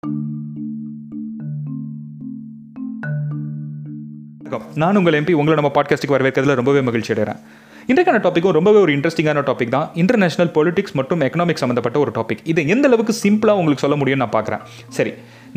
வணக்கம். நான் உங்கள் எம்பி உங்களை நம்ம பாட்காஸ்ட்டுக்கு வரவேற்கிறதுல ரொம்பவே மகிழ்ச்சி அடைகிறேன். இன்றைக்கான டாப்பிக்கும் ரொம்பவே ஒரு இன்ட்ரெஸ்டிங்கான டாபிக் தான். இன்டர்நேஷனல் பொலிட்டிக்ஸ் மற்றும் எக்கனாமிக் சம்மந்தப்பட்ட ஒரு டாபிக் இது எந்த அளவுக்கு சிம்பிளாக உங்களுக்கு சொல்ல முடியும்னு நான் பார்க்குறேன். சரி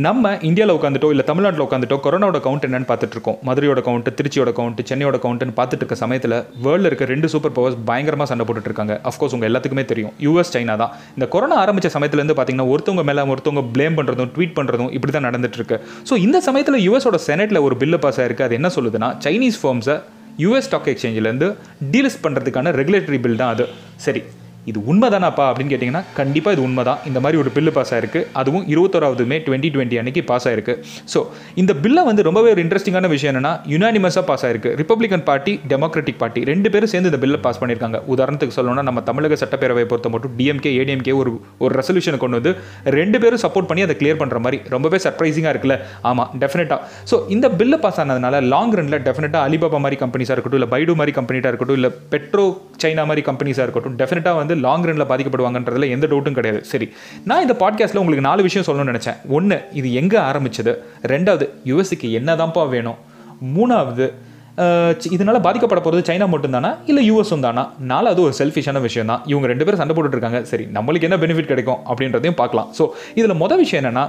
நம்ம இந்தியாவில் உட்காந்துட்டோ இல்லை தமிழ்நாட்டில் உட்காந்துட்டோ கொரோனாவோட கவுண்ட் என்னன்னு பார்த்துட்டு இருக்கோம் மதுரையோட கவுண்ட் திருச்சியோட கவுண்ட் சென்னையோட கவுண்ட்னு பார்த்துட்டு இருக்க சமயத்தில் வேர்ல்டில் இருக்க ரெண்டு சூப்பர் பவர்ஸ் பயங்கரமாக சண்டை போட்டுட்டு இருக்காங்க அஃப்கோர்ஸ் உங்கள் எல்லாத்துக்குமே தெரியும். யூஎஸ் சைனா தான். இந்த கொரோனா ஆரம்பிச்ச சமயத்துலேருந்து பார்த்தீங்கன்னா ஒருத்தவங்க மேலே ஒருத்தவங்க ப்ளேம் பண்ணுறதும் ட்வீட் பண்ணுறதும் இப்படி தான் நடந்துட்டு இருக்கு ஸோ இந்த சமயத்தில் யூஎஸோட செனட்டில் ஒரு பில்லு பாஸ் ஆயிருக்கு. அது என்ன சொல்லுதுன்னா சைனீஸ் ஃபார்ம்ஸை யூஎஸ் ஸ்டாக் எக்ஸ்சேஞ்சிலேருந்து டீலிஸ்ட் பண்ணுறதுக்கான ரெகுலேட்டரி பில் தான் அது. சரி இது உண்மைதானாப்பா அப்படின்னு கேட்டிங்கன்னா கண்டிப்பாக இது உண்மை தான் இந்த மாதிரி ஒரு பில்லு பாஸ் ஆயிருக்கு. அதுவும் இருபத்தோராவது மே டுவெண்ட்டி டுவெண்ட்டி அன்னைக்கு பாஸ் ஆயிருக்கு. ஸோ இந்த பில்லை வந்து ரொம்பவே ஒரு இன்ட்ரெஸ்டிங்கான விஷயம் என்னன்னா யுனானிமஸாக பாஸ் ஆயிருக்கு. ரிப்பப்ளிகன் பார்ட்டி டெமோக்ராட்டிக் பார்ட்டி ரெண்டு பேரும் சேர்ந்து இந்த பில்லை பாஸ் பண்ணியிருக்காங்க. உதாரணத்துக்கு சொல்லணும்னா நம்ம தமிழக சட்டப்பேரவை பொறுத்த மட்டும் டிஎம்கே ஏடிஎம்கே ஒரு ஒரு ரெசல்யூஷனை கொண்டு வந்து ரெண்டு பேரும் சப்போர்ட் பண்ணி அதை கிளியர் பண்ணுற மாதிரி ரொம்பவே சர்ப்ரைசிங்காக இருக்குல்ல? ஆமாம் டெஃபினட்டாக ஸோ இந்த பில்லு பாஸ் ஆனதுனால லாங் ரனில் டெஃபினட்டாக அலிபாபா மாதிரி கம்பெனிஸாக இருக்கட்டும் இல்லை பைடு மாதிரி கம்பெனியாக இருக்கட்டும் இல்லை பெட்ரோ சைனா மாதிரி கம்பெனிஸாக இருக்கட்டும் டெஃபினட்டாக வந்து லாங் ரனில் பாதிக்கப்படுவாங்கன்றதுல எந்த டவுட்டும் கிடையாது. சரி நான் இந்த பாட்காஸ்ட்டில் உங்களுக்கு நாலு விஷயம் சொல்லணும்னு நினச்சேன். ஒன்று இது எங்கே ஆரம்பிச்சது? ரெண்டாவது யூஎஸ்க்கு என்னதான்ப்பா வேணும்? மூணாவது இதனால் பாதிக்கப்பட போகிறது சைனா மட்டும்தானா? இல்லை யூஎஸும் தானா அது ஒரு செல்ஃபிஷான விஷயம் தான் இவங்க ரெண்டு பேரும் சண்டை போட்டுட்ருக்காங்க. சரி நம்மளுக்கு என்ன பெனிஃபிட் கிடைக்கும் அப்படின்றதையும் பார்க்கலாம். ஸோ இதில் மொதல் விஷயம் என்னென்னா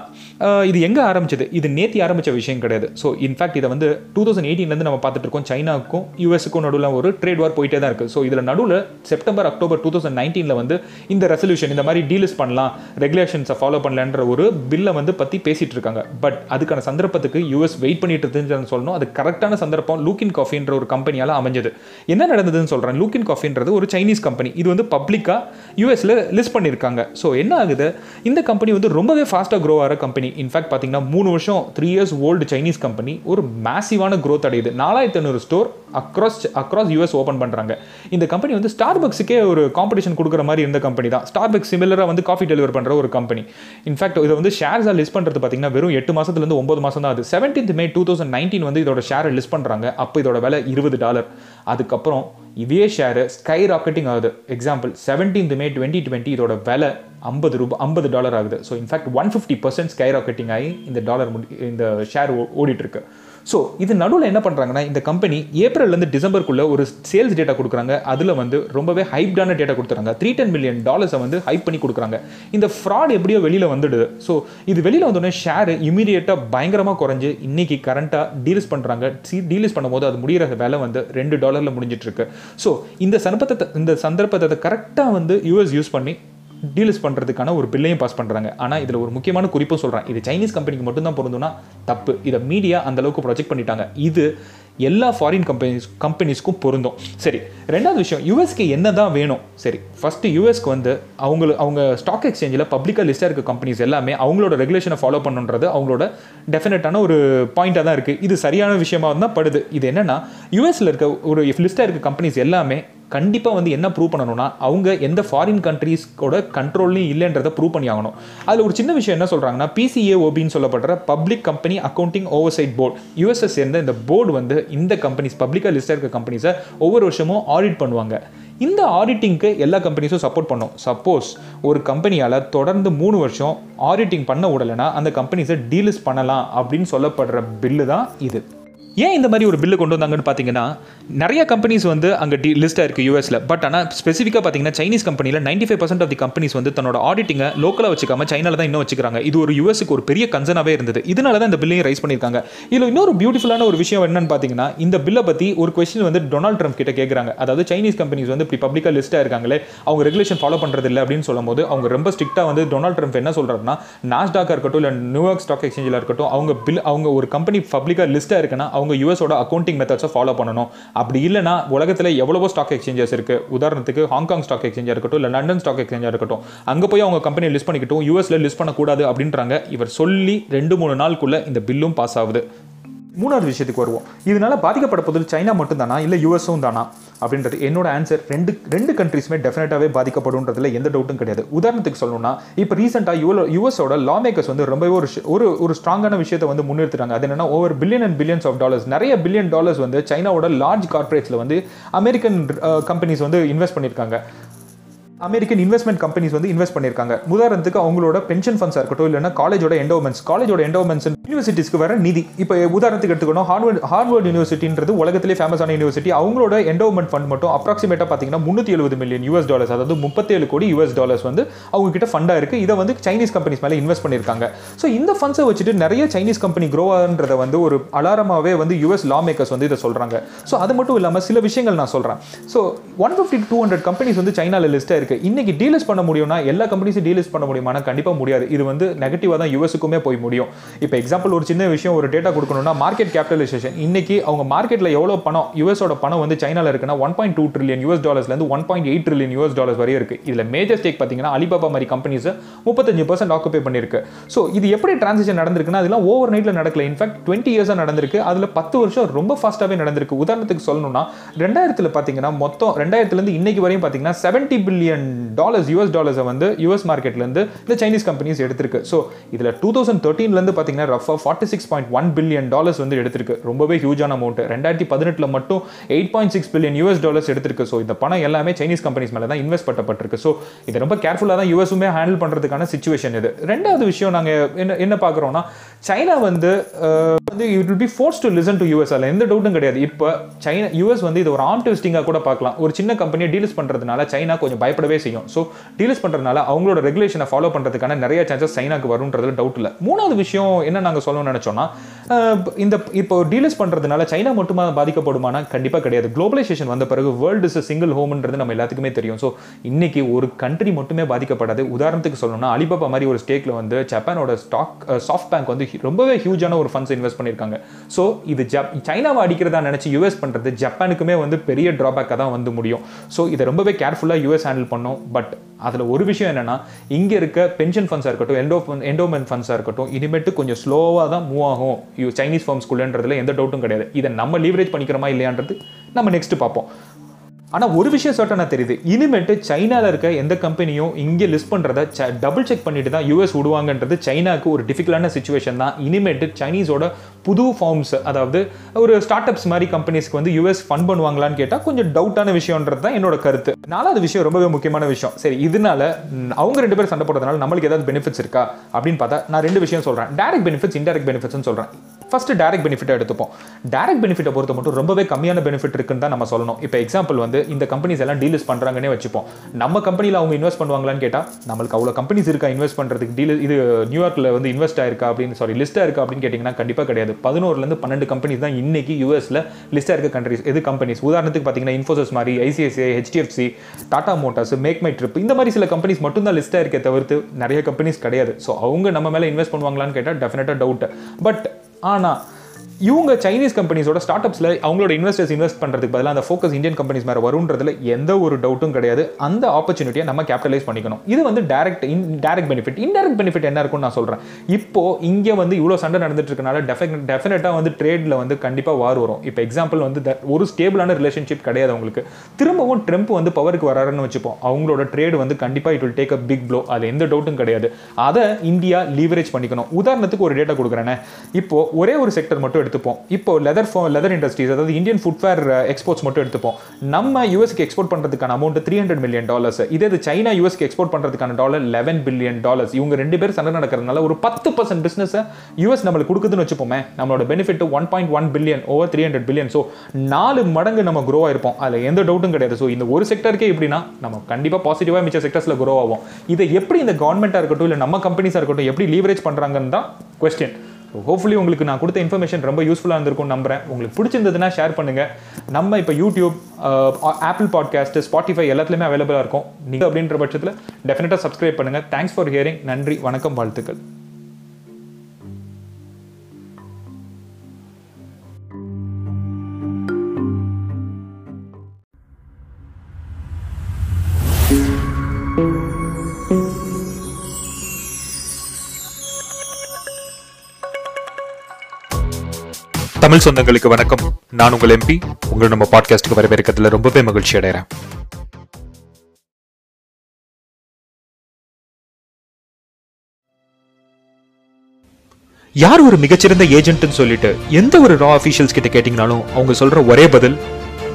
இது எங்கே ஆரம்பிச்சது? இது நேத்தி ஆரம்பித்த விஷயம் கிடையாது. ஸோ இன்ஃபேக்ட் இதை வந்து டூ தௌசண்ட் எயிட்டீன்லேருந்து நம்ம பார்த்துட்டு இருக்கோம் சைனாவுக்கும் யூஎஸுக்கும் நடுவில் ஒரு ட்ரேட் வார் போயிட்டே தான் இருக்குது ஸோ இதில் நடுவில் செப்டம்பர் அக்டோபர் டூ தௌசண்ட் நைன்டீனில் வந்து இந்த ரெசல்யூஷன் இந்த மாதிரி டீலிஸ் பண்ணலாம் ரெகுலேஷன்ஸை ஃபாலோ பண்ணலன்ற ஒரு பில்லை வந்து பற்றி பேசிகிட்டு இருக்காங்க பட் அதுக்கான சந்தர்ப்பத்துக்கு யூஎஸ் வெயிட் பண்ணிட்டு இருந்துச்சுன்னு சொல்லணும். அது கரெக்டான சந்தர்ப்பம். லூக்கின் காஃபின்ற ஒரு கம்பெனியால் அமைஞ்சது. என்ன நடந்ததுன்னு சொல்கிறேன் லூக்கின் காஃபின்றது ஒரு சைனீஸ் கம்பெனி இது வந்து பப்ளிக்காக யூஎஸில் லிஸ்ட் பண்ணியிருக்காங்க ஸோ என்ன ஆகுது? இந்த கம்பெனி வந்து ரொம்பவே ஃபாஸ்ட்டாக க்ரோ ஆகிற கம்பெனி இன்ஃபேக்ட் பார்த்தீங்கன்னா மூணு வருஷம் three years old Chinese company ஒரு மேசிவான க்ரோத் அடையுது. நாலாயிரத்தி ஐநூறு store across across US open பண்ணுறாங்க இந்த கம்பெனி வந்து ஸ்டார்பக்ஸுக்கே ஒரு காம்படிஷன் கொடுக்குற மாதிரி இருந்த கம்பெனி தான். ஸ்டார்பக்ஸ் சிமிலராக வந்து காஃபி டெலிவர் பண்ணுற ஒரு கம்பெனி இன்ஃபேக்ட் இதை வந்து ஷேர்ஸாக லிஸ்ட் பண்ணுறது பார்த்தீங்கன்னா வெறும் எட்டு மாதத்துலேருந்து ஒம்பது மாதம் தான் அது seventeenth May two thousand nineteen வந்து இதோட ஷேரை லிஸ்ட் பண்ணுறாங்க அப்போ இதோட விலை இருபது டாலர். அதுக்கப்புறம் இதே ஷேரு ஸ்கை ராக்கெட்டிங் ஆகுது. Example seventeenth May twenty twenty இதோட விலை ஐம்பது ரூபாய் ஐம்பது டாலர் ஆகுது. So in fact one fifty percent skyrocketing ஆகி இந்த டாலர் இந்த ஷேர் ஓடிட்டு இருக்கு. ஸோ இது நடுவில் என்ன பண்ணுறாங்கன்னா இந்த கம்பெனி ஏப்ரல்லேருந்து டிசம்பருக்குள்ளே ஒரு சேல்ஸ் டேட்டா கொடுக்குறாங்க. அதில் வந்து ரொம்பவே ஹைப்டான டேட்டா கொடுத்துறாங்க. த்ரீ டென் மில்லியன் டாலர்ஸை வந்து ஹைப் பண்ணி கொடுக்குறாங்க. இந்த ஃப்ராட் எப்படியோ வெளியில் வந்துடுது. ஸோ இது வெளியில் வந்தோடனே ஷேர் இமீடியட்டாக பயங்கரமாக குறைஞ்சி இன்றைக்கி கரண்ட்டாக டீல்ஸ் பண்ணுறாங்க சி டீல்ஸ் பண்ணும்போது அது முடிகிற வேலை வந்து ரெண்டு டாலரில் முடிஞ்சிட்ருக்கு ஸோ இந்த சந்தர்ப்பத்தை இந்த சந்தர்ப்பத்தை கரெக்டாக வந்து யூஎஸ் யூஸ் பண்ணி டீல்ஸ் பண்ணுறதுக்கான ஒரு பில்லையும் பாஸ் பண்ணுறாங்க ஆனால் இதில் ஒரு முக்கியமான குறிப்பும் சொல்கிறேன் இது சைனீஸ் கம்பெனிக்கு மட்டும்தான் பொருந்தும்னா தப்பு. இதை மீடியா அந்த அளவுக்கு ப்ரொஜெக்ட் பண்ணிட்டாங்க. இது எல்லா ஃபாரின் கம்பெனிஸ் கம்பெனிஸ்க்கும் பொருந்தும். சரி ரெண்டாவது விஷயம் யூஎஸ்க்கு என்ன தான் வேணும்? சரி ஃபஸ்ட்டு யூஎஸ்க்கு வந்து அவங்க அவங்க ஸ்டாக் எக்ஸ்சேஞ்சில் பப்ளிக்காக லிஸ்ட்டாக இருக்க கம்பெனிஸ் எல்லாமே அவங்களோட ரெகுலேஷனை ஃபாலோ பண்ணுன்றது அவங்களோட டெஃபினட்டான ஒரு பாயிண்ட்டாக தான் இருக்குது இது சரியான விஷயமா தான் படுது. இது என்னென்னா யூஎஸில் இருக்க ஒரு லிஸ்ட்டாக இருக்க கம்பெனிஸ் எல்லாமே கண்டிப்பாக வந்து என்ன ப்ரூவ் பண்ணணும்னா அவங்க எந்த ஃபாரின் கண்ட்ரீஸ்கோட கண்ட்ரோல்லையும் இல்லைன்றதை ப்ரூவ் பண்ணி ஆகணும். அதில் ஒரு சின்ன விஷயம் என்ன சொல்கிறாங்கன்னா பிசிஏஓபின்னு சொல்லப்படுற public company accounting oversight board US சேர்ந்த இந்த போர்டு வந்து இந்த கம்பெனிஸ் பப்ளிக்காக லிஸ்டாக இருக்க கம்பெனிஸை ஒவ்வொரு வருஷமும் ஆடிட் பண்ணுவாங்க. இந்த ஆடிட்டிங்க்கு எல்லா கம்பெனிஸும் சப்போர்ட் பண்ணும். சப்போஸ் ஒரு கம்பெனியால் தொடர்ந்து மூணு வருஷம் ஆடிட்டிங் பண்ண விடலைன்னா அந்த கம்பெனிஸை டீலிஸ் பண்ணலாம் அப்படின்னு சொல்லப்படுற பில்லு தான் இது. ஏன் இந்த மாதிரி ஒரு பில்லு கொண்டு வந்தாங்கன்னு பார்த்தீங்கன்னா நிறைய கம்பெனிஸ் வந்து அங்கே டி லிஸ்ட்டாக இருக்குது யூஎஸில் பட் ஆனால் ஸ்பெசிஃபிக்காக பார்த்தீங்கன்னா சைனீஸ் கம்பெனியில் ninety five percent of the companies வந்து தன்னோட ஆடிட்டிங்கை லோக்கலாக வச்சுக்காம சைனால தான் இன்னும் வச்சுக்கிறாங்க. இது ஒரு யூஎஸ்க்கு ஒரு பெரிய கன்சர்னாகவே இருந்தது. இதனால தான் இந்த பில்லையும் ரைஸ் பண்ணியிருக்காங்க. இதில் இன்னொரு பியூட்டிஃபுல்லான ஒரு விஷயம் என்னன்னு பார்த்தீங்கன்னா இந்த பில்லை பற்றி ஒரு கொஸ்டின் வந்து டொனால்ட் ட்ரம்ப் கிட்ட கேட்குறாங்க அதாவது சைனீஸ் கம்பெனிஸ் வந்து இப்படி பப்ளிக்காக லிஸ்ட்டாக இருக்காங்களே அவங்க ரெகுலேஷன் ஃபாலோ பண்ணுறது இல்லை அப்படின்னு சொல்லும்போது அவங்க ரொம்ப ஸ்ட்ரிக்டாக வந்து டொனால்ட் ட்ரம்ப் என்ன சொல்கிறாருன்னா நாஸ்டாக்காக இருக்கட்டும் இல்லை நியூயார்க் ஸ்டாக் எக்ஸ்சேஞ்சில் இருக்கட்டும் அவங்க பில் அவங்க ஒரு கம்பெனி பப்ளிக்காக லிஸ்ட்டாக இருக்குன்னா அவங்க யூஎஸோட அக்கௌண்டிங் மெத்தட்ஸை ஃபாலோ பண்ணணும். அப்படி இல்லைனா உலகத்தில் எவ்வளவோ ஸ்டாக் எக்ஸ்சேஞ்சஸ் இருக்குது உதாரணத்துக்கு ஹாங்காங் ஸ்டாக் எக்ஸ்சேஞ்சாக இருக்கட்டும் இல்லை லண்டன் ஸ்டாக் எக்ஸ்சேஞ்சாக இருக்கட்டும். அங்கே போய் அவங்க கம்பெனியை லிஸ்ட் பண்ணிக்கிட்டும் யூஎஸ்ல லிஸ்ட் பண்ணக்கூடாது அப்படின்றாங்க. இவர் சொல்லி ரெண்டு மூணு நாளுக்குள்ளே இந்த பில்லும் பாஸ் ஆகுது. மூணாவது விஷயத்துக்கு வருவோம். இதனால பாதிக்கப்பட போது சைனா மட்டும் தானா இல்லை யூஎஸும் தானா? அப்படின்றது என்னோட ஆன்சர் ரெண்டு ரெண்டு கண்ட்ரீஸுமே டெஃபினட்டாகவே பாதிக்கப்படும்ன்றதுல எந்த டவுட்டும் கிடையாது. உதாரணத்துக்கு சொல்லணும்னா இப்போ ரீசெண்டாக யூ யூஎஸோட லா மேக்கர்ஸ் வந்து ரொம்பவே ஒரு ஒரு ஒரு ஸ்ட்ராங்கான விஷயத்தை வந்து முன்னிறுத்துறாங்க அது என்னன்னா over billion and billions of dollars நிறைய பில்லியன் டாலர்ஸ் வந்து சைனாவோட லார்ஜ் கார்பரேட்ஸில் வந்து அமெரிக்கன் கம்பெனிஸ் uh, வந்து இன்வெஸ்ட் பண்ணியிருக்காங்க. அமெரிக்கன் இன்வெஸ்ட்மெண்ட் கம்பெனிஸ் வந்து இன்வெஸ்ட் பண்ணியிருக்காங்க. உதாரணத்துக்கு அவங்களோட பென்ஷன் ஃபண்ட்ஸாக இருக்கட்டும் இல்லைன்னா காலேஜோட எண்டோமெண்ட்ஸ் காலேஜோட எண்டோமெண்ட்ஸ் யூனிவர்சிட்டிஸ்க்கு வர நிதி. இப்போ உதாரணத்துக்கு எடுத்துக்கணும் ஹார்வர்ட் ஹார்வர்ட் யூனிவர்சிட்டின்றது உலகத்திலே ஃபேமஸான யூனிவர்சிட்டி அவங்களோட எண்டோமெண்ட் ஃபண்ட் மட்டும் அப்ராக்சிமேட்டாக பார்த்தீங்கன்னா முந்நூற்றி எழுபது மில்லியன் யூஎஸ் டாலர்ஸ் அதாவது முப்பத்தேழு கோடி யூஎஸ் டாலர்ஸ் வந்து அவங்க கிட்ட ஃபண்டாக இருக்குது இதை வந்து சைனீஸ் கம்பெனிஸ் மேலே இன்வெஸ்ட் பண்ணியிருக்காங்க. ஸோ இந்த ஃபண்ட்ஸை வச்சுட்டு நிறைய சைனீஸ் கம்பெனி க்ரோ ஆகுன்றதை வந்து ஒரு அலாரமாகவே வந்து யூஎஸ் லா மேக்கர்ஸ் வந்து இதை சொல்கிறாங்க ஸோ அது மட்டும் இல்லாமல் சில விஷயங்கள் நான் சொல்கிறேன் so one fifty two hundred companies வந்து சைனாவில் லிஸ்ட்டாக இருக்குது இன்னைக்கு டீலிஸ்ட் பண்ண முடியும்னா எல்லா கம்பெனிஸும் டீலிஸ்ட் பண்ண முடியுமானா கண்டிப்பாக முடியாது. இது வந்து நெகட்டிவாக தான் யூஎஸுக்குமே போய் முடியும். இப்போ எக்ஸாம்பிள் ஒரு சின்ன விஷயம் ஒரு டேட்டா கொடுக்கணும்னா மார்க்கெட் கேபிட்டலைசேஷன் இன்னைக்கு அவங்க மார்க்கெட்டில் எவ்வளோ பணம் யூஎஸோட பணம் வந்து சைனாவில் இருக்குன்னா one point two trillion US டாலர்ஸ்லேருந்து one point eight trillion US dollars வரையும் இருக்குது இதில் மேஜர் ஸ்டேக் பார்த்தீங்கன்னா அலிபாபா மாதிரி கம்பெனிஸ் முப்பத்தஞ்சு பர்சன்ட் ஆக்குபை பண்ணியிருக்கு. ஸோ இது எப்படி டிரான்சிஷன் நடந்திருக்குன்னா அதெல்லாம் ஓவர் நைட்டில் நடக்கல. இன்ஃபேக்ட் டுவெண்ட்டி இயர்ஸாக நடந்திருக்கு. அதில் பத்து வருஷம் ரொம்ப ஃபாஸ்ட்டாகவே நடந்திருக்கு. உதாரணத்துக்கு சொல்லணும்னா ரெண்டாயிரத்தில் பார்த்தீங்கன்னா மொத்தம் ரெண்டாயிரத்துலேருந்து இன்னைக்கு வரையும் பார்த்தீங்கன்னா செவன்ட்டி பில்லியன் டாலர்ஸ் யூஎஸ் டாலர்ஸை வந்து யூஎஸ் மார்க்கெட்லேருந்து இந்த சைனீஸ் கம்பெனிஸ் எடுத்திருக்கு. ஸோ இதில் டூ தௌசண்ட் தேர்ட்டீன்லேருந்து பார்த்தீங்கன்னா ரஃபாக forty six point one billion dollars வந்து எடுத்திருக்கு. ரொம்பவே ஹியூஜான அமௌண்ட் ரெண்டாயிரத்தி பதினெட்டில் மட்டும் eight point six billion US dollars எடுத்திருக்கு. ஸோ இந்த பணம் எல்லாமே சைனீஸ் கம்பெனிஸ் மேலே தான் இன்வெஸ்ட் பண்ணப்பட்டிருக்கு. ஸோ இதை ரொம்ப கேர்ஃபுல்லாக தான் யூஎஸுமே ஹேண்டில் பண்ணுறதுக்கான சுச்சுவேஷன் இது. ரெண்டாவது விஷயம் நாங்கள் என்ன என்ன பார்க்குறோன்னா சைனா வந்து uh, வந்து it will be force to listen to US அதில் எந்த டவுட்டும் கிடையாது. இப்போ சைனா யூஎஸ் வந்து இது ஒரு ஆம் ட்விஸ்டிங்காக கூட பார்க்கலாம். ஒரு சின்ன கம்பெனியை டீல்ஸ் பண்ணுறதுனால சைனா கொஞ்சம் பயப்படவே செய்யும். ஸோ டீல்ஸ் பண்ணுறதுனால அவங்களோட ரெகுலேஷனை ஃபாலோ பண்ணுறதுக்கான நிறைய சான்சஸ் சைனாக்கு வரும்ன்றதுல டவுட் இல்லை மூணாவது விஷயம் என்ன நாங்கள் சொல்லணும்னு நினச்சோன்னா இந்த இப்போ டீலஸ் பண்ணுறதுனால சைனா மட்டுமா பாதிக்கப்படுமானா கண்டிப்பாக கிடையாது. குளோபலைசேஷன் வந்த பிறகு வேர்ல்டு இஸ் சிங்கிள் ஹோம்ன்றது நம்ம எல்லாத்துக்குமே தெரியும். ஸோ இன்னைக்கு ஒரு கண்ட்ரி மட்டுமே பாதிக்கப்படாது. உதாரணத்துக்கு சொல்லணும்னா அலிபாபா மாதிரி ஒரு ஸ்டேக்கில் வந்து ஜப்பானோட ஸ்டாக் சாஃப்ட் பேங்க் வந்து ரொம்பவே ஹியூஜான ஒரு ஃபண்ட்ஸ் இன்வெஸ்ட் பண்ணியிருக்காங்க. ஸோ இது ஜப் சைனாவை அடிக்கிறதா நினச்சி யூஎஸ் பண்ணுறது ஜப்பானுக்குமே வந்து பெரிய ட்ராபேக்காக தான் வந்து முடியும். ஸோ இதை ரொம்பவே கேர்ஃபுல்லாக யூஎஸ் ஹேண்டில் பண்ணும் பட் அதில் ஒரு விஷயம் என்னென்னா இங்கே இருக்க பென்ஷன் ஃபண்ட்ஸாக இருக்கட்டும் எண்டோ எண்டோமெண்ட் ஃபண்ட்ஸாக இருக்கட்டும் இனிமேட்டு கொஞ்சம் ஸ்லோவாக தான் மூவ் ஆகும். யூ- சைனீஸ் ஃபர்ம்ஸ்குள்ளன்றதுல எந்த டவுட்டும் கிடையாது. இதை நம்ம லீவரேஜ் பண்ணிக்கிறோமா இல்லையான்றது நம்ம நெக்ஸ்ட் பார்ப்போம். ஆனால் ஒரு விஷயம் சர்ட்டனாக தெரியுது. இனிமேட்டு சைனாவில் இருக்க எந்த கம்பெனியும் இங்கே லிஸ்ட் பண்ணுறத டபுள் செக் பண்ணிட்டு தான் யூஎஸ் விடுவாங்கன்றது சைனாக்கு ஒரு டிஃபிகல்ட்டான சுச்சுவேஷன் தான். இனிமேட்டு சைனீஸோட புது ஃபார்ம்ஸ் அதாவது ஒரு ஸ்டார்ட் அப்ஸ் மாதிரி கம்பெனிஸ்க்கு வந்து யூஎஸ் ஃபண்ட் பண்ணுவாங்களான்னு கேட்டால் கொஞ்சம் டவுட்டான விஷயன்றது தான் என்னோட கருத்து. நாலாவது விஷயம் ரொம்பவே முக்கியமான விஷயம். சரி இதனால அவங்க ரெண்டு பேரும் சண்டை போடுறதுனால நம்மளுக்கு ஏதாவது பெனிஃபிட்ஸ் இருக்கா? அப்படின்னு பார்த்தா நான் ரெண்டு விஷயம் சொல்கிறேன் டேரக்ட் பெனிஃபிட்ஸ் இன்டெரக்ட் பெனிஃபிட்ஸ்னு சொல்கிறேன் ஃபர்ஸ்ட் டேரக்ட் பெனிஃபிட்டை எடுத்துப்போம். டேரக்ட் பெனிஃபிட்டை பொறுத்த மட்டும் ரொம்பவே கம்மியான பெனிஃபிட் இருக்குன்னு தான் நம்ம சொல்லணும். இப்போ எக்ஸாம்பிள் வந்து இந்த கம்பெனிஸ் எல்லாம் டீலிஸ் பண்ணுறாங்கன்னே வச்சுப்போம். நம்ம கம்பெனியில் அவங்க இன்வெஸ்ட் பண்ணுவாங்களான்னு கேட்டால் நம்மளுக்கு அவ்வளோ கம்பெனிஸ் இருக்கா இன்வெஸ்ட் பண்ணுறதுக்கு டீல் இது நியூயார்க்கில் வந்து இன்வெஸ்ட் ஆயிருக்கா அப்படின்னு சாரி லிஸ்ட்டாக இருக்கா அப்படின்னு கேட்டிங்கன்னா கண்டிப்பாக கிடையாது. பதினோருலேருந்து பன்னெண்டு கம்பெனிஸ் தான் இன்றைக்கி யூஎஸில் லிஸ்ட்டாக இருக்க கண்ட்ரிஸ் எது கம்பெனிஸ் உதாரணத்துக்கு பார்த்தீங்கன்னா இன்ஃபோசஸ் மாதிரி ICICI HDFC Tata Motors MakeMyTrip இந்த மாதிரி சில கம்பெனிஸ் மட்டும் தான் லிஸ்ட்டாக இருக்கே தவிர்த்து நிறைய கம்பெனிஸ் கிடையாது. ஸோ அவங்க நம்ம மேலே இன்வெஸ்ட் பண்ணுவாங்களான்னு கேட்டால் டெஃபினட்டாக டவுட் பட் ஆனால் இவங்க சைனீஸ் கம்பெனிஸோட ஸ்டார்ட் அப்ஸில் அவங்களோட இன்வெஸ்டர்ஸ் இன்வெஸ்ட் பண்ணுறதுக்கு பதிலாக அந்த ஃபோக்கஸ் இந்தியன் கம்பெனிஸ் மேலே வரும்ன்றதுல எந்த ஒரு டவுட்டும் கிடையாது. அந்த ஆப்பர்ச்சுனிட்டியை நம்ம கேபிட்டலைஸ் பண்ணிக்கணும். இது வந்து direct indirect benefit indirect benefit என்ன இருக்கும்னு நான் சொல்கிறேன் இப்போ இங்கே வந்து இவ்வளோ சண்டை நடந்துட்டு இருக்கனால டெஃபினட் டெஃபினட்டாக வந்து ட்ரேடில் வந்து கண்டிப்பாக வார் வரும். இப்போ எக்ஸாம்பிள் வந்து ஒரு ஸ்டேபிளான ரிலேஷன்ஷிப் கிடையாது அவங்களுக்கு. திரும்பவும் ட்ரம்ப் வந்து பவருக்கு வராருன்னு வச்சுப்போம். அவங்களோட ட்ரேட் வந்து கண்டிப்பாக it will take a big blow அது எந்த டவுட்டும் கிடையாது. அதை இந்தியா லீவரேஜ் பண்ணிக்கணும். உதாரணத்துக்கு ஒரு டேட்டா கொடுக்குறேன்னே இப்போ ஒரே ஒரு செக்டர் மட்டும் எடுத்துப்போம். இப்போ லெதர் லெதர் இண்டஸ்ட்ரீஸ் அதாவது இந்தியன் ஃபுட்வேர் எக்ஸ்போர்ட்ஸ் மட்டும் எடுத்துப்போம். நம்ம யூஎஸ்க்கு எக்ஸ்போர்ட் பண்ணுறதுக்கான amount three hundred million dollars இதே இது சைனா யூஎஸ்க்கு எக்ஸ்போர்ட் பண்ணுறதுக்கான டாலர் லெவன் பில்லியன் டாலர்ஸ் இவங்க ரெண்டு பேரும் சண்டை நடக்கிறதுனால ஒரு பத்து பர்சன்ட் பிஸ்னஸை யூஎஸ் நம்மளுக்கு கொடுக்குதுன்னு வச்சுப்போமே நம்மளோட benefit one point one billion over three hundred billion so நாலு மடங்கு நம்ம க்ரோ ஆயிருப்போம். அதில் எந்த டவுட்டும் கிடையாது. ஸோ இந்த ஒரு செக்டருக்கே எப்படின்னா நம்ம கண்டிப்பாக பாசிட்டிவாக மிச்ச செக்டர்ஸில் க்ரோ ஆகும் இதை எப்படி இந்த கவர்மெண்ட்டாக இருக்கட்டும் இல்லை நம்ம கம்பெனிஸாக இருக்கட்டும் எப்படி லீவரேஜ் பண்ணுறாங்கன்னு தான் கொஸ்டின் ஹோப்ஃபுல்லி உங்களுக்கு நான் கொடுத்த இன்ஃபர்மேஷன் ரொம்ப யூஸ்ஃபுல்லாக இருந்திருக்கும் நம்புறேன். உங்களுக்கு பிடிச்சிருந்ததுன்னா ஷேர் பண்ணுங்க. நம்ம இப்போ யூடியூப் ஆப்பிள் பாட்காஸ்ட் ஸ்பாட்டிஃபை எல்லாத்துலேயுமே அவைலபிளாக இருக்கும். நீங்கள் அப்படின்ற பட்சத்தில் டெஃபினட்டாக சப்ஸ்கிரைப் பண்ணுங்க. தேங்க்ஸ் ஃபார் ஹியரிங் நன்றி வணக்கம் வாழ்த்துக்கள். தமிழ் சொந்தங்களுக்கு வணக்கம். நான் உங்கள் எம்பி உங்களை நம்ம பாட்காஸ்ட்டுக்கு வரவேற்கிறதுல ரொம்பவே மகிழ்ச்சி அடைகிறேன். யார் ஒரு மிகச்சிறந்த ஏஜென்ட்னு சொல்லிட்டு எந்த ஒரு ரா அஃபீஷியல்ஸ் கிட்ட கேட்டிங்கனாலும் அவங்க சொல்ற ஒரே பதில்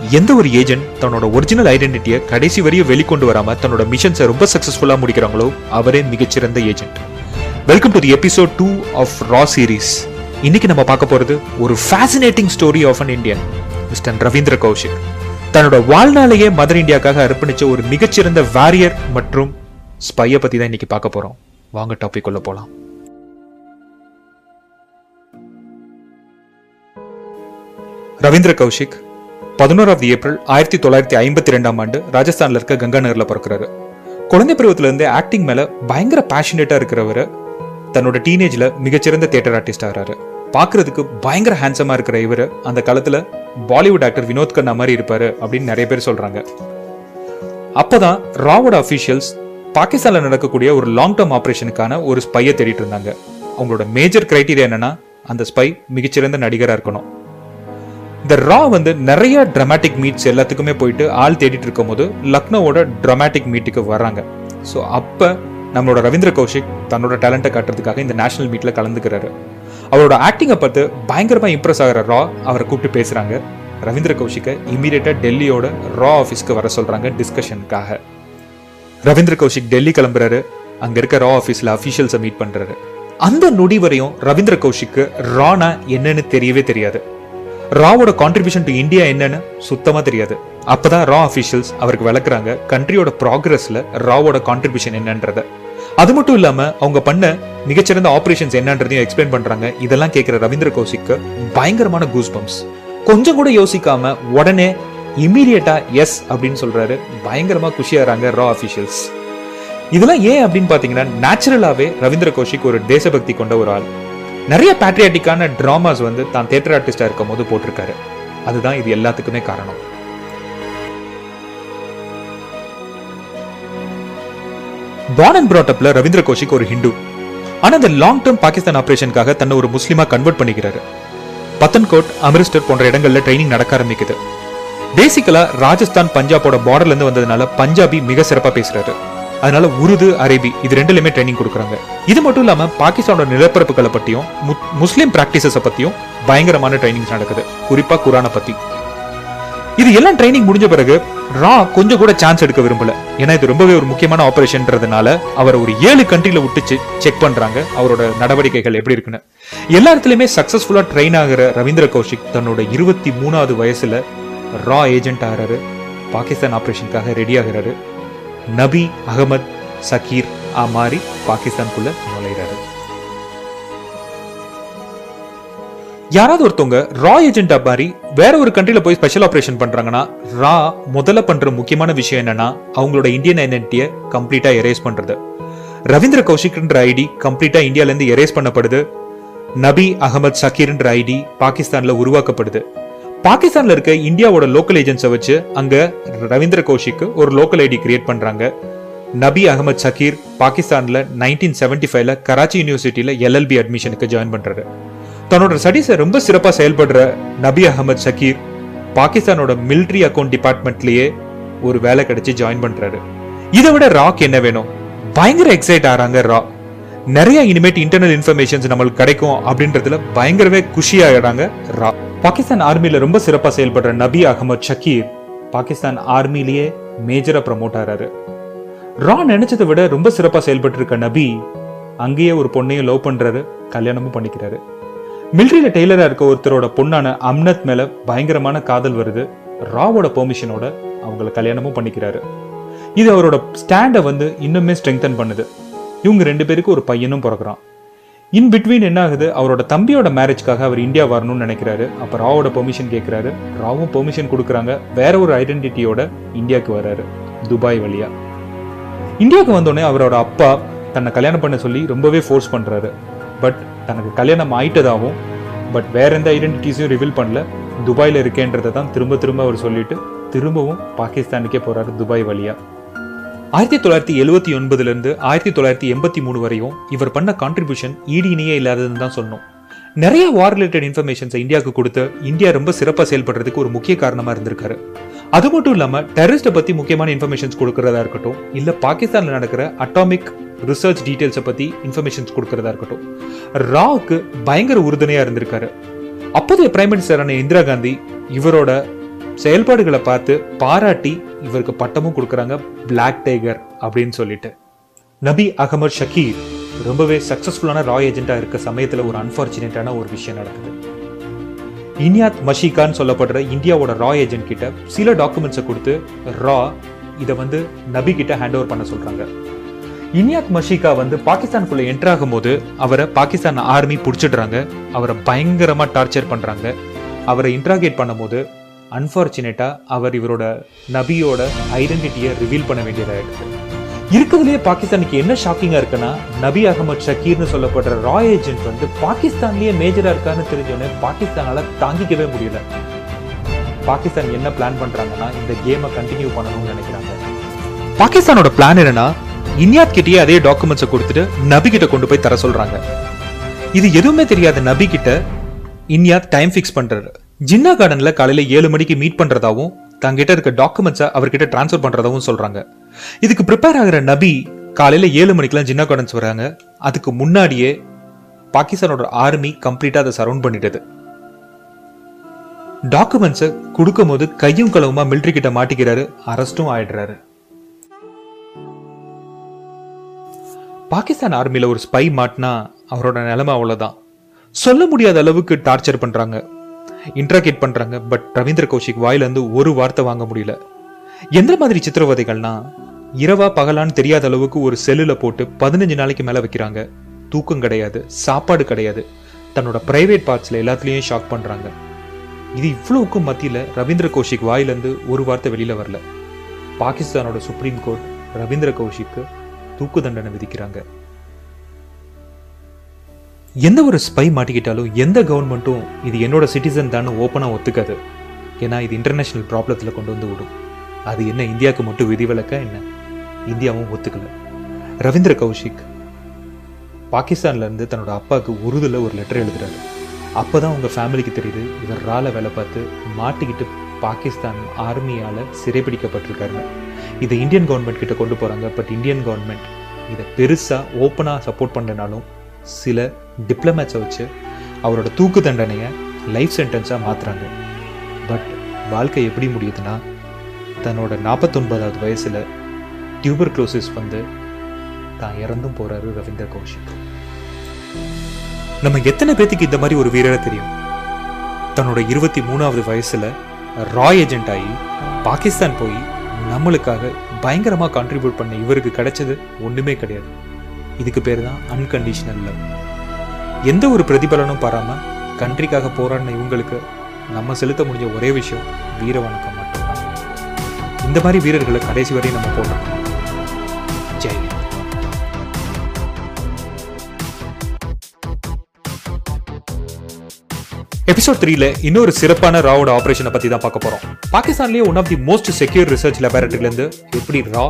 எந்த ஒரு ஏஜென்ட் தன்னோட ஒரிஜினல் ஐடென்டிட்டியை கடைசி வரையும் வெளிக்கொண்டு வராம தன்னோட மிஷன்ஸை ரொம்ப சக்சஸ்ஃபுல்லா முடிக்கிறாங்களோ அவரே மிகச்சிறந்த agent welcome to the episode two of raw series இன்னைக்கு நம்ம பார்க்க போறது ஒரு fascinating story of an Indian mister Ravindra Kaushik தன்னோட வாழ்நாளையே மதர் இந்தியாக்காக அர்ப்பணிச்ச ஒரு மிகச்சிறந்த வாரியர் மற்றும் ஸ்பையை பத்தி தான் இன்னைக்கு பார்க்க போறோம். வாங்க டாபிக் உள்ள போலாம். ரவீந்திர கௌஷிக் பதினோராவது ஏப்ரல் ஆயிரத்தி தொள்ளாயிரத்தி ஐம்பத்தி ரெண்டாம் ஆண்டு ராஜஸ்தான்ல இருக்க கங்கா நகர்ல பிறக்கிறாரு. குழந்தை பருவத்திலிருந்து ஆக்டிங் மேல பயங்கர பேஷனேட்டா இருக்கிறவரு தன்னோட டீனேஜில் மிகச்சிறந்த தியேட்டர் ஆர்டிஸ்ட் ஆகிறாரு. பார்க்கறதுக்கு பயங்கர ஹேண்ட்ஸமாக இருக்கிற இவர் அந்த காலத்தில் பாலிவுட் ஆக்டர் வினோத் கண்ணா மாதிரி இருப்பார் அப்படின்னு நிறைய பேர் சொல்கிறாங்க அப்போதான் ராவோட அஃபீஷியல்ஸ் பாகிஸ்தானில் நடக்கக்கூடிய ஒரு லாங் டேர்ம் ஆப்ரேஷனுக்கான ஒரு ஸ்பையை தேடிட்டு இருந்தாங்க. அவங்களோட மேஜர் கிரைட்டீரியா என்னன்னா அந்த ஸ்பை மிகச்சிறந்த நடிகராக இருக்கணும். இந்த ரா வந்து நிறைய ட்ரமாட்டிக் மீட்ஸ் எல்லாத்துக்குமே போயிட்டு ஆள் தேடிட்டு இருக்கும் போது லக்னோவோட ட்ரமாட்டிக் மீட்டுக்கு வர்றாங்க. ஸோ அப்போ நம்மளோட ரவீந்திர கௌஷிக் தன்னோட டேலண்ட்டை காட்டுறதுக்காக இந்த நேஷனல் மீட்ல கலந்துக்கிறாரு. அவரோட ஆக்டிங்கை பார்த்து பயங்கரமா இம்ப்ரெஸ் ஆகிற ரா அவரை கூப்பிட்டு பேசுறாங்க. ரவீந்திர கௌஷிக்கை இமீடியட்டா டெல்லியோட ரா ஆஃபீஸ்க்கு வர சொல்றாங்க டிஸ்கஷனுக்காக ரவீந்திர கௌஷிக் டெல்லி கிளம்புறாரு. அங்க இருக்க ரா ஆஃபீஸ்ல அஃபீஷியல்ஸை மீட் பண்றாரு. அந்த நொடி வரையும் ரவீந்திர கௌஷிக்கு ரானா என்னன்னு தெரியவே தெரியாது. ராவோட கான்ட்ரிபியூஷன் டு இந்தியா என்னன்னு சுத்தமா தெரியாது. அப்பதான் ரா அஃபீஷியல்ஸ் அவருக்கு விளக்குறாங்க. கண்ட்ரியோட ப்ராக்ரஸ்ல ராவோட கான்ட்ரிபியூஷன் என்னன்றத. அது மட்டும் இல்லாம அவங்க பண்ண மிகச்சிறந்த ஆபரேஷன்ஸ் என்னன்றதையும் எக்ஸ்பிளைன் பண்றாங்க. இதெல்லாம் கேட்கிற ரவீந்திர கௌசிக்கு பயங்கரமான கூஸ் பம்ப்ஸ் கொஞ்சம் கூட யோசிக்காம உடனே இமீடியட்டா எஸ் அப்படின்னு சொல்றாரு. பயங்கரமா குஷியாகிறாங்க ரா அஃபீஷியல்ஸ் இதெல்லாம் ஏன் அப்படின்னு பாத்தீங்கன்னா நேச்சுரலாவே ரவீந்திர கௌஷிக் ஒரு தேசபக்தி கொண்ட ஒரு ஆள். நிறைய பேட்ரியாட்டிக்கான டிராமாஸ் வந்து தான் தேட்டர் ஆர்டிஸ்டா இருக்கும் போது போட்டிருக்காரு. அதுதான் இது எல்லாத்துக்குமே காரணம். பார்ன் அண்ட் பிராட்டப்ல ரவீந்திர கௌஷிக் ஒரு ஹிந்து. ஆனா இந்த லாங் டேர்ம் பாகிஸ்தான் ஆபரேஷனுக்காக தன்னை ஒரு முஸ்லீமா கன்வெர்ட் பண்ணிக்கிறாரு. பத்தன்கோட் அமிர்ஸ்டர் போன்ற இடங்கள்ல ட்ரைனிங் நடக்க ஆரம்பிக்குது. பேசிக்கலா ராஜஸ்தான் பஞ்சாபோட பார்டர்ல இருந்து வந்ததுனால பஞ்சாபி மிக சிறப்பா பேசுறாரு. அதனால உருது அரேபி இது ரெண்டுலயுமே ட்ரைனிங் கொடுக்குறாங்க. இது மட்டும் இல்லாம பாகிஸ்தானோட நிலப்பரப்புகளை பத்தியும் முஸ்லீம் பிராக்டிசஸை பத்தியும் பயங்கரமான ட்ரைனிங்ஸ் நடக்குது. குறிப்பா குரானை பத்தி. இது எல்லாம் ட்ரைனிங் முடிஞ்ச பிறகு ரா கொஞ்சம் கூட சான்ஸ் எடுக்க விரும்பல. ஏன்னா இது ரொம்பவே ஒரு முக்கியமான ஆபரேஷன்ன்றதுனால அவரை ஒரு ஏழு கண்ட்ரில விட்டு செக் பண்றாங்க அவரோட நடவடிக்கைகள் எப்படி இருக்குன்னு. எல்லா இடத்துலயுமே சக்சஸ்ஃபுல்லா ட்ரெயின் ஆகிற ரவீந்திர கௌஷிக் தன்னோட இருபத்தி மூணாவது வயசுல ரா ஏஜென்ட் ஆகிறாரு பாகிஸ்தான் ஆபரேஷனுக்காக ரெடி ஆகிறாரு. நபி அகமத் சக்கீர் ஆ மாறி பாகிஸ்தான்குள்ள நுழைகிறாரு யாராவது ஒருத்தவங்க ரா ஏஜென்டா மாதிரி வேற ஒரு கண்ட்ரில போய் ஸ்பெஷல் ஆபரேஷன் பண்றாங்கன்னா ரா முதல்ல பண்ற முக்கியமான விஷயம் என்னன்னா அவங்களோட இந்தியன் ஐடென்டிட்டியை கம்ப்ளீட்டா எரேஸ் பண்றது. ரவீந்திர கௌஷிக்ன்ற ஐடி கம்ப்ளீட்டா இந்தியால இருந்து எரேஸ் பண்ணப்படுது. நபி அகமது சக்கீர்ன்ற ஐடி பாகிஸ்தான்ல உருவாக்கப்படுது. பாகிஸ்தான்ல இருக்க இந்தியாவோட லோக்கல் ஏஜென்ட்ஸை வச்சு அங்க ரவீந்திர கௌஷிக்கு ஒரு லோக்கல் ஐடி கிரியேட் பண்றாங்க. நபி அகமது சக்கீர் பாகிஸ்தான்ல நைன்டீன் செவன்டி ஃபைவ்ல கராச்சி யூனிவர்சிட்டியில எல்எல்பி அட்மிஷனுக்கு ஜாயின் பண்றாரு. தன்னோட ஸ்டடீஸை ரொம்ப சிறப்பாக செயல்படுற நபி அகமது ஷக்கீர் பாகிஸ்தானோட மிலிட்ரி அக்கௌண்ட் டிபார்ட்மெண்ட்லயே ஒரு வேலை கிடைச்சி ஜாயின் பண்றாரு. இதை விட ராக் என்ன வேணும்? பயங்கர எக்ஸைட் ஆகிறாங்க ரா. நிறைய இனிமேட் இன்டர்னல் இன்ஃபர்மேஷன்ஸ் நம்மளுக்கு கிடைக்கும் அப்படின்றதுல பயங்கரவே குஷி ஆகிறாங்க ரா. பாகிஸ்தான் ஆர்மியில ரொம்ப சிறப்பாக செயல்படுற நபி அகமது ஷக்கீர் பாகிஸ்தான் ஆர்மிலேயே மேஜரா ப்ரமோட் ஆகிறாரு ரா நினைச்சதை விட ரொம்ப சிறப்பாக செயல்பட்டு இருக்க நபி அங்கேயே ஒரு பொண்ணையும் லவ் பண்றாரு கல்யாணமும் பண்ணிக்கிறாரு. மிலிட்ரியில டெய்லராக இருக்க ஒருத்தரோட பொண்ணான அம்னத் மேலே பயங்கரமான காதல் வருது. ராவோட பெர்மிஷனோட அவங்கள கல்யாணமும் பண்ணிக்கிறாரு. இது அவரோட ஸ்டாண்டை வந்து இன்னுமே ஸ்ட்ரெங்தன் பண்ணுது. இவங்க ரெண்டு பேருக்கு ஒரு பையனும் பிறகுறான் இன் பிட்வீன் என்ன ஆகுது? அவரோட தம்பியோட மேரேஜ்க்காக அவர் இந்தியா வரணும்னு நினைக்கிறாரு. அப்போ ராவோட பெர்மிஷன் கேட்குறாரு ராவும் பெர்மிஷன் கொடுக்குறாங்க. வேற ஒரு ஐடென்டிட்டியோட இந்தியாவுக்கு வர்றாரு துபாய் வழியா. இந்தியாவுக்கு வந்தோடனே அவரோட அப்பா தன்னை கல்யாணம் பண்ண சொல்லி ரொம்பவே ஃபோர்ஸ் பண்ணுறாரு பட் தனக்கு கல்யாணம் ஆயிட்டதாகவும் பட் வேற எந்த ஐடென்டிட்டிஸையும் ரிவீல் பண்ணல. துபாயில் இருக்கேன்றதை தான் திரும்ப திரும்ப அவர் சொல்லிட்டு திரும்பவும் பாகிஸ்தானுக்கே போறாரு துபாய் வழியா. ஆயிரத்தி தொள்ளாயிரத்தி எழுவத்தி ஒன்பதுல இருந்து ஆயிரத்தி தொள்ளாயிரத்தி எண்பத்தி மூணு வரையும் இவர் பண்ண கான்ட்ரிபியூஷன் ஈடு இணையே இல்லாததுன்னு தான் சொன்னோம் நிறைய வார் ரிலேட்டட் இன்ஃபர்மேஷன்ஸை இந்தியாவுக்கு கொடுத்து இந்தியா ரொம்ப சிறப்பாக செயல்படுறதுக்கு ஒரு முக்கிய காரணமாக இருந்திருக்காரு. அது மட்டும் இல்லாமல் டெரரிஸ்ட்டை பற்றி முக்கியமான இன்ஃபர்மேஷன்ஸ் கொடுக்கறதா இருக்கட்டும் இல்லை பாகிஸ்தானில் நடக்கிற அட்டாமிக் ரிசர்ச் டீட்டெயில்ஸை பற்றி இன்ஃபர்மேஷன்ஸ் கொடுக்கறதா இருக்கட்டும் ராவுக்கு பயங்கர உறுதுணையாக இருந்திருக்காரு. அப்போதைய பிரைம் மினிஸ்டரான இந்திரா காந்தி இவரோட செயல்பாடுகளை பார்த்து பாராட்டி இவருக்கு பட்டமும் கொடுக்குறாங்க பிளாக் டைகர் அப்படின்னு சொல்லிட்டு. நபி அகமது ஷக்கீர் ரொம்பவே சக்சஸ்ஃபுல்லான ராய் ஏஜென்ட்டாக இருக்க சமயத்தில் ஒரு அன்பார்ச்சுனேட்டான ஒரு விஷயம் நடக்குது. இனியாத் மஷிகான்னு சொல்லப்படுற இந்தியாவோட ரா ஏஜென்ட் கிட்ட சில டாக்குமெண்ட்ஸை கொடுத்து ரா இதை வந்து நபி கிட்ட ஹேண்ட் ஓவர் பண்ண சொல்றாங்க. இனியாத் மஷிகா வந்து பாகிஸ்தானுக்குள்ள என்டர் ஆகும்போது அவரை பாகிஸ்தான் ஆர்மி பிடிச்சிடுறாங்க. அவரை பயங்கரமா டார்ச்சர் பண்றாங்க. அவரை இன்ட்ராகேட் பண்ணும்போது அன்பார்ச்சுனேட்டா அவர் இவரோட நபியோட ஐடென்டிட்டியை ரிவீல் பண்ண வேண்டியதாக இருக்குது இருக்கிறதுலே பாகிஸ்தானுக்கு என்ன ஷாக்கிங்கா இருக்குன்னா நபி அகமது ஷக்கீர்னு சொல்லப்படுற ராய் ஏஜென்ட் வந்து பாகிஸ்தான்லயே மேஜரா இருக்கான்னு தெரிஞ்சோடனே பாகிஸ்தானால தாங்கிக்கவே முடியல. பாகிஸ்தான் என்ன பிளான் பண்றாங்கன்னா இந்த கேமை கண்டினியூ பண்ணணும்னு நினைக்கிறாங்க. பாகிஸ்தானோட பிளான் என்னன்னா இன்யாத் கிட்டயே அதே டாக்குமெண்ட்ஸை கொடுத்துட்டு நபி கிட்ட கொண்டு போய் தர சொல்றாங்க. இது எதுவுமே தெரியாத நபி கிட்ட இன்யாத் டைம் ஃபிக்ஸ் பண்றாரு. ஜின்னா கார்டன்ல காலையில ஏழு மணிக்கு மீட் பண்றதாவும் தங்கிட்ட இருக்க டாக்குமெண்ட்ஸை அவர்கிட்ட டிரான்ஸ்ஃபர் பண்ணுறதாகவும் சொல்கிறாங்க இதுக்கு ப்ரிப்பேர் ஆகிற நபி காலையில் ஏழு மணிக்கெல்லாம் ஜின்னா கார்டன்ஸ் வராங்க. அதுக்கு முன்னாடியே பாகிஸ்தானோட ஆர்மி கம்ப்ளீட்டாக அதை சரவுண்ட் பண்ணிட்டது. டாக்குமெண்ட்ஸை கொடுக்கும் போது கையும் களவுமா மிலிட்டரி கிட்ட மாட்டிக்கிறாரு அரெஸ்டும் ஆயிடுறாரு. பாகிஸ்தான் ஆர்மியில் ஒரு ஸ்பை மாட்டினா அவரோட நிலைமை அவ்வளோதான் சொல்ல முடியாத அளவுக்கு டார்ச்சர் பண்ணுறாங்க இன்ட்ராகேட் பண்றாங்க. பட் ரவீந்திர கௌஷிக் வாயில இருந்து ஒரு வார்த்தை வாங்க முடியல. எந்த மாதிரி சித்திரவதைகள்னா இரவா பகலான்னு தெரியாத அளவுக்கு ஒரு செல்லுல போட்டு பதினஞ்சு நாளைக்கு மேல வைக்கிறாங்க. தூக்கம் கிடையாது சாப்பாடு கிடையாது. தன்னோட பிரைவேட் பார்ட்ஸ்ல எல்லாத்துலேயும் ஷாக் பண்றாங்க. இது இவ்வளவுக்கும் மத்தியில ரவீந்திர கௌஷிக் வாயிலேருந்து ஒரு வார்த்தை வெளியில வரல. பாகிஸ்தானோட சுப்ரீம் கோர்ட் ரவீந்திர கௌஷிக்கு தூக்கு தண்டனை விதிக்கிறாங்க. எந்த ஒரு ஸ்பை மாட்டிக்கிட்டாலும் எந்த கவர்மெண்ட்டும் இது என்னோட சிட்டிசன் தான் ஓப்பனாக ஒத்துக்காது. ஏன்னா இது இன்டர்நேஷனல் ப்ராப்ளத்தில் கொண்டு வந்து விடும். அது என்ன இந்தியாவுக்கு மட்டும் விதிவிலக்க என்ன? இந்தியாவும் ஒத்துக்கல. ரவீந்திர கௌஷிக் பாகிஸ்தான்லேருந்து தன்னோட அப்பாவுக்கு உருதுல ஒரு லெட்டர் எழுதுறாரு. அப்பதான் உங்கள் ஃபேமிலிக்கு தெரியுது இவர் ரால வேலை பார்த்து மாட்டிக்கிட்டு பாகிஸ்தான் ஆர்மியால் சிறைப்பிடிக்கப்பட்டிருக்காருங்க இதை இந்தியன் கவர்மெண்ட் கிட்ட கொண்டு போகிறாங்க பட் இந்தியன் கவர்மெண்ட் இதை பெருசாக ஓப்பனாக சப்போர்ட் பண்ணனாலும் சில டிப்ளமேட்ஸை வச்சு அவரோட தூக்கு தண்டனையை லைஃப் சென்டென்ஸாக மாற்றுறாங்க பட் வாழ்க்கை எப்படி முடியுதுன்னா தன்னோட நாற்பத்தொன்பதாவது வயசில் டியூபர் க்ளோசிஸ் வந்து தான் இறந்தும் போகிறாரு ரவீந்திர கௌஷிக். நம்ம எத்தனை பேத்துக்கு இந்த மாதிரி ஒரு வீரரை தெரியும்? தன்னோட இருபத்தி மூணாவது வயசில் ராய் ஏஜென்ட் ஆகி பாகிஸ்தான் போய் நம்மளுக்காக பயங்கரமாக கான்ட்ரிபியூட் பண்ண இவருக்கு கிடைச்சது ஒன்றுமே கிடையாது. இதுக்கு பேர் தான் அன்கண்டிஷனல் லவ் எந்த ஒரு பிரதிபலனும் பாராம கண்ட்ரிக்காக போராடின இவங்களுக்கு நம்ம செலுத்த முடிஞ்ச ஒரே விஷயம் வீர வணக்கம் மட்டும்தான். இந்த மாதிரி வீரர்களை கடைசி வரையும் நம்ம போடுறோம் ஜெய் எபிசோட் த்ரீல இன்னொரு சிறப்பான ராவோட ஆபரேஷனை பத்தி தான் பார்க்க போறோம். பாகிஸ்தான்லயே one of the most secure research லேபரேட்டரில இருந்து எப்படி ரா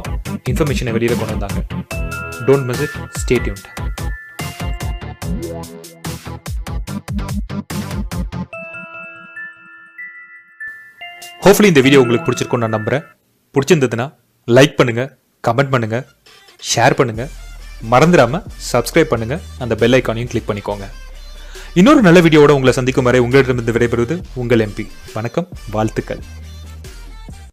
இன்ஃபர்மேஷனை வெளியில கொண்டு வந்தாங்க? Don't miss it stay tuned hopefully இந்த வீடியோ உங்களுக்கு பிடிச்சிருக்கும் நான் நம்புகிறேன் பிடிச்சிருந்ததுன்னா லைக் பண்ணுங்கள் கமெண்ட் பண்ணுங்கள் ஷேர் பண்ணுங்கள் மறந்துடாமல் சப்ஸ்கிரைப் பண்ணுங்கள் அந்த பெல் ஐக்கானையும் கிளிக் பண்ணிக்கோங்க. இன்னொரு நல்ல வீடியோவோட உங்களை சந்திக்கும் வரை உங்களிடமிருந்து விடைபெறுவது உங்கள் எம்பி வணக்கம் வாழ்த்துக்கள்.